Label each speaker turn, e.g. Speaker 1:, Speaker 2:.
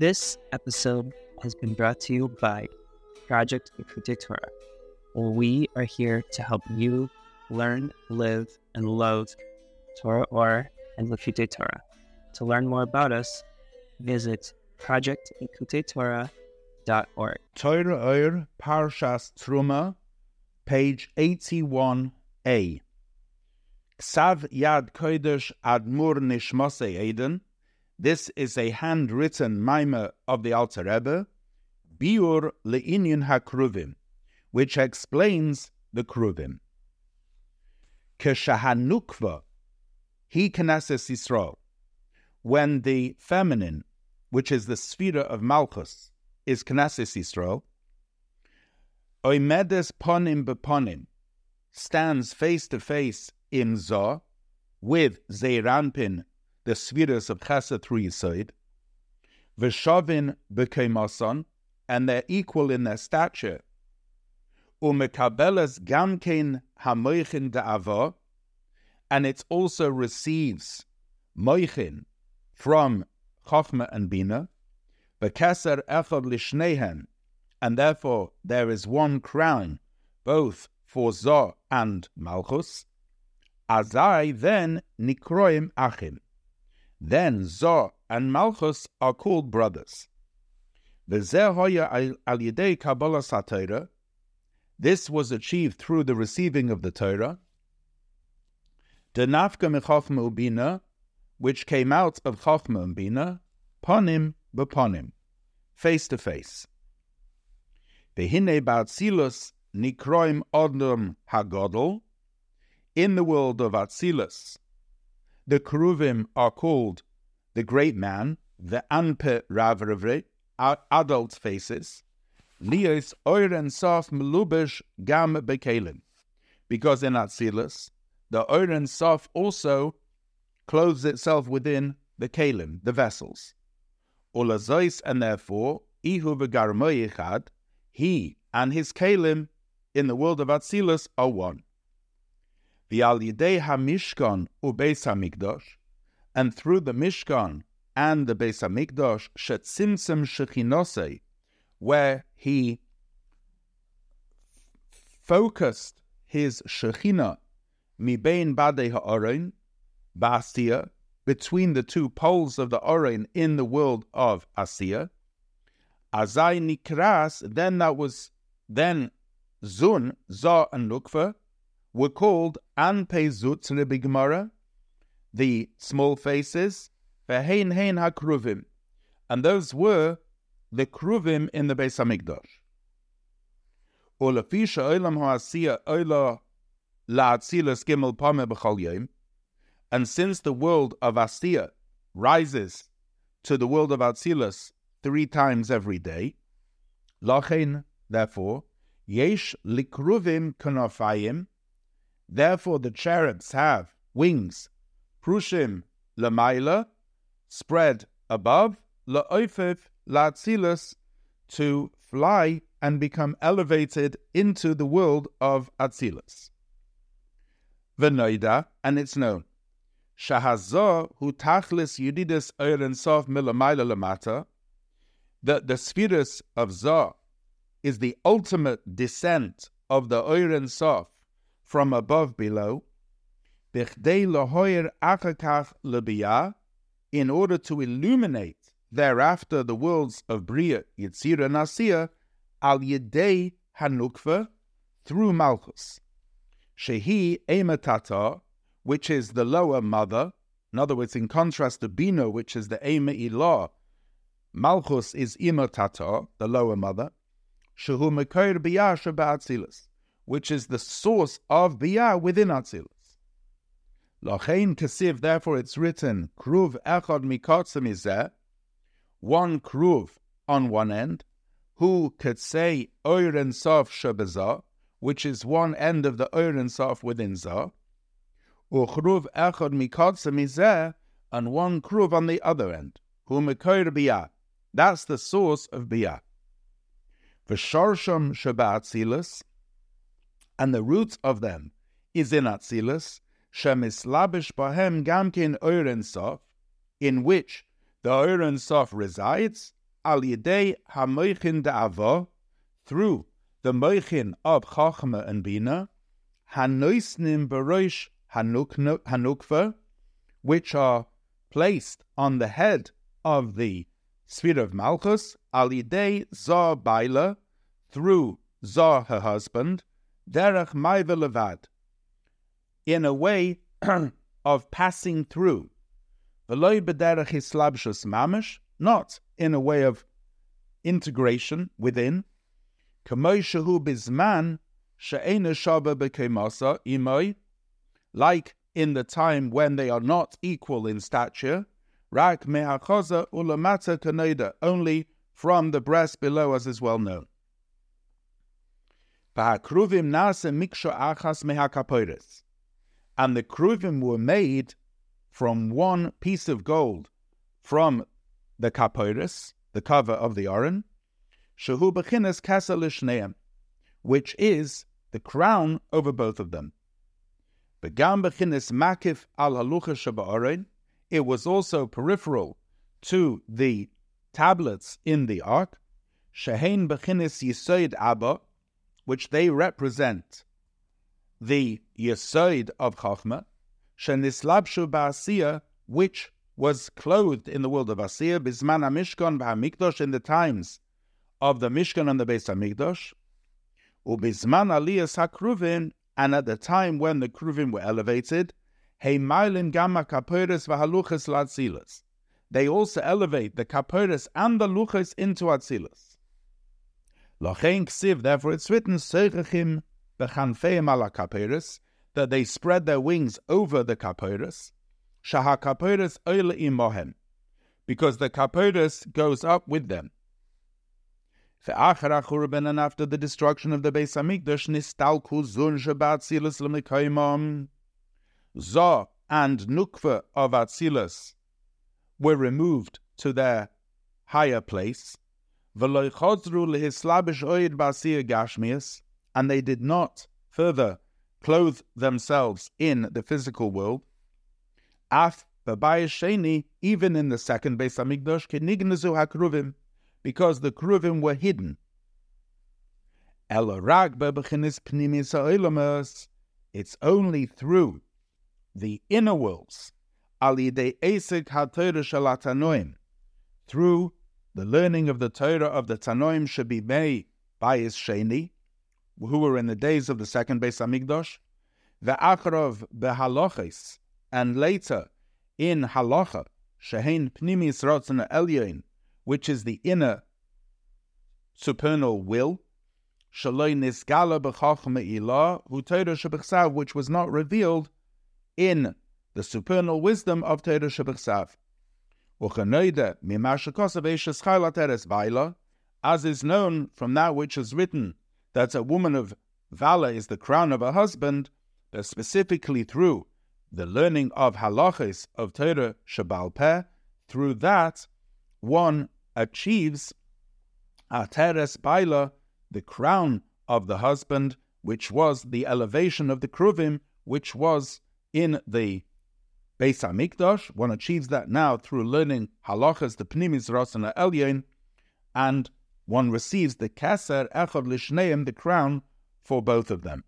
Speaker 1: This episode has been brought to you by Project Likkutei Torah, where we are here to help you learn, live, and love Torah Ohr and Likkutei Torah. To learn more about us, visit projectlikkuteitorah.org.
Speaker 2: Torah Ohr Parshas Truma, page 81a. Ksav Yad Kodesh Admur Nishmase Eden. This is a handwritten mimer of the Alter Rebbe, Biur Le'inyan HaKruvim, which explains the Kruvim. Keshahanukva, he Knesset Yisrael, when the feminine, which is the sphere of Malchus, is Knesset Yisrael, Oimedes ponim beponim, stands face to face in Zah with Zeir Anpin, the spheres of Chesed through Yisoid, Veshavin bekemason, and they're equal in their stature. Umekabeles gamkein hamoichin da'ava, and it also receives moichin from Chochma and Bina, bekeser echad lishnehen, and therefore there is one crown both for Zah and Malchus. Azai then nikroim achim. Then Zah and Malchus are called brothers. This was achieved through the receiving of the Torah. The nafka mechachma ubina, which came out of chachma and bina, ponim beponim, face to face. Behine ba'atzilus nikroim odom hagodol. In the world of Atzilus, the Keruvim are called the great man, the Anpe Ravravre, adult faces, Lios Oiren Sof Melubish Gam Bekelim. Because in Atzilus, the Oiren Sof also clothes itself within the Kalim, the vessels. Ulazois, and therefore, Ihu he and his Kalim in the world of Atzilus are one. V'al Yidei HaMishkan u'Beis HaMikdash, and through the Mishkan and the Beis Hamikdash, shetzimtzim shechinosei, where he focused his shechina mibein badei ha'orein, ba'asiyah, between the two poles of the orein in the world of Asiya. Azai nikras, then that was, then Zun, Zah, and Nukva were called Anpe Zut Gemara, the small faces, Ve'hein hein hakruvim, and those were the kruvim in the Beis Hamikdash. Ulafisha olam ha'asiya oila la'atzilas gimel pame b'chol yom, and since the world of Asiya rises to the world of Atzilus three times every day, lachein, therefore, yesh likruvim kanafayim, therefore the cherubs have wings, prushim lamaila, spread above, la'oifif la'atzilus, to fly and become elevated into the world of Atzilus. V'noida, and it's known. Shahazah hu tachlis yudidis oiren sof milamayla lamata, that the spheres of Zah is the ultimate descent of the oiren sof from above below, in order to illuminate thereafter the worlds of Bria, Yitzira, and Asiya, al yedei Hanukva, through Malchus. Shehi Ematata, which is the lower mother, in other words, in contrast to Bina, which is the Ema Ilah, Malchus is Imatata, the lower mother, Shehu Mekoir Biyah Shabbat which is the source of Biyah within Atzilus. Lachein kasiv, therefore it's written, Kruv echad mikotzim izeh, one kruv on one end, who could say oiren sof which is one end of the oiren sof within zah, uchruv echad mikotzim izeh, and one kruv on the other end, who mekoir biyah. That's the source of biyah. V'sharsham shabat and the roots of them. Is in atzilus, shemislabish bahem gamkin oiren sof, in which the oiren sof resides, al yidei hamoichin da'ava, through the moichin of Chachma and Bina, hanoisnim barosh hanukva, which are placed on the head of the sphere of Malchus, al yidei zah baila, through Zah, her husband, derech maiva levad, in a way of passing through. V'loy b'derech hislabshus mamish, not in a way of integration within. K'moy shehu bizman she'ena shaba b'kemasa imoy, like in the time when they are not equal in stature. Rak me'achoza ulamata kaneda, only from the breast below, as is well known. V'hakruvim nase miksha achas mehakapoiris and the kruvim were made from one piece of gold from the kaporis, the cover of the aron, shehu b'chinas kasa which is the crown over both of them. Begam b'chinas makif al halucha sheba'aron, it was also peripheral to the tablets in the ark, shehein b'chinas yisoid abba, which they represent the Yesoid of Chachma, Shenislabshu Ba'asiyah, which was clothed in the world of Asiyah, Bisman HaMishkan Ba'amikdosh, in the times of the Mishkan and the Beis HaMikdosh, Ubisman Aliyas HaKruvim, and at the time when the Kruvim were elevated, Heimailin Gamma Kaporis Vahaluchas Latzilas. They also elevate the Kaporis and the Luchas into Atzilas. Lochein Ksiv, therefore it's written, Seichachim that they spread their wings over the kapiris, shaha kapiris oile imohem, because the kapiris goes up with them. And after the destruction of the Beis Hamikdash, nistalku zun shabat Zah and Nukva of Atzilus were removed to their higher place, and they did not further clothe themselves in the physical world. Af even in the second Beis Hamikdash, kenignazu hakruvim, because the kruvim were hidden. It's only through the inner worlds, through the learning of the Torah of the Tanoim should be made by his Sheni, who were in the days of the second Beis Hamikdash, ve'achrov behalochis, and later in halacha, shehein pnimis rotzen elyon, which is the inner supernal will, shaloi nisgala b'chachma ilah, hu Torah shebechsav, which was not revealed in the supernal wisdom of Torah shebechsav. As is known from that which is written that a woman of valor is the crown of her husband, but specifically through the learning of halachas of Torah Shabbal Peh, through that one achieves Ateres Baila, the crown of the husband, which was the elevation of the Kruvim, which was in the Beis Hamikdash. One achieves that now through learning halachas, the Pnimis Rosana Elyon, and one receives the Keser Echad Lishneim, the crown for both of them.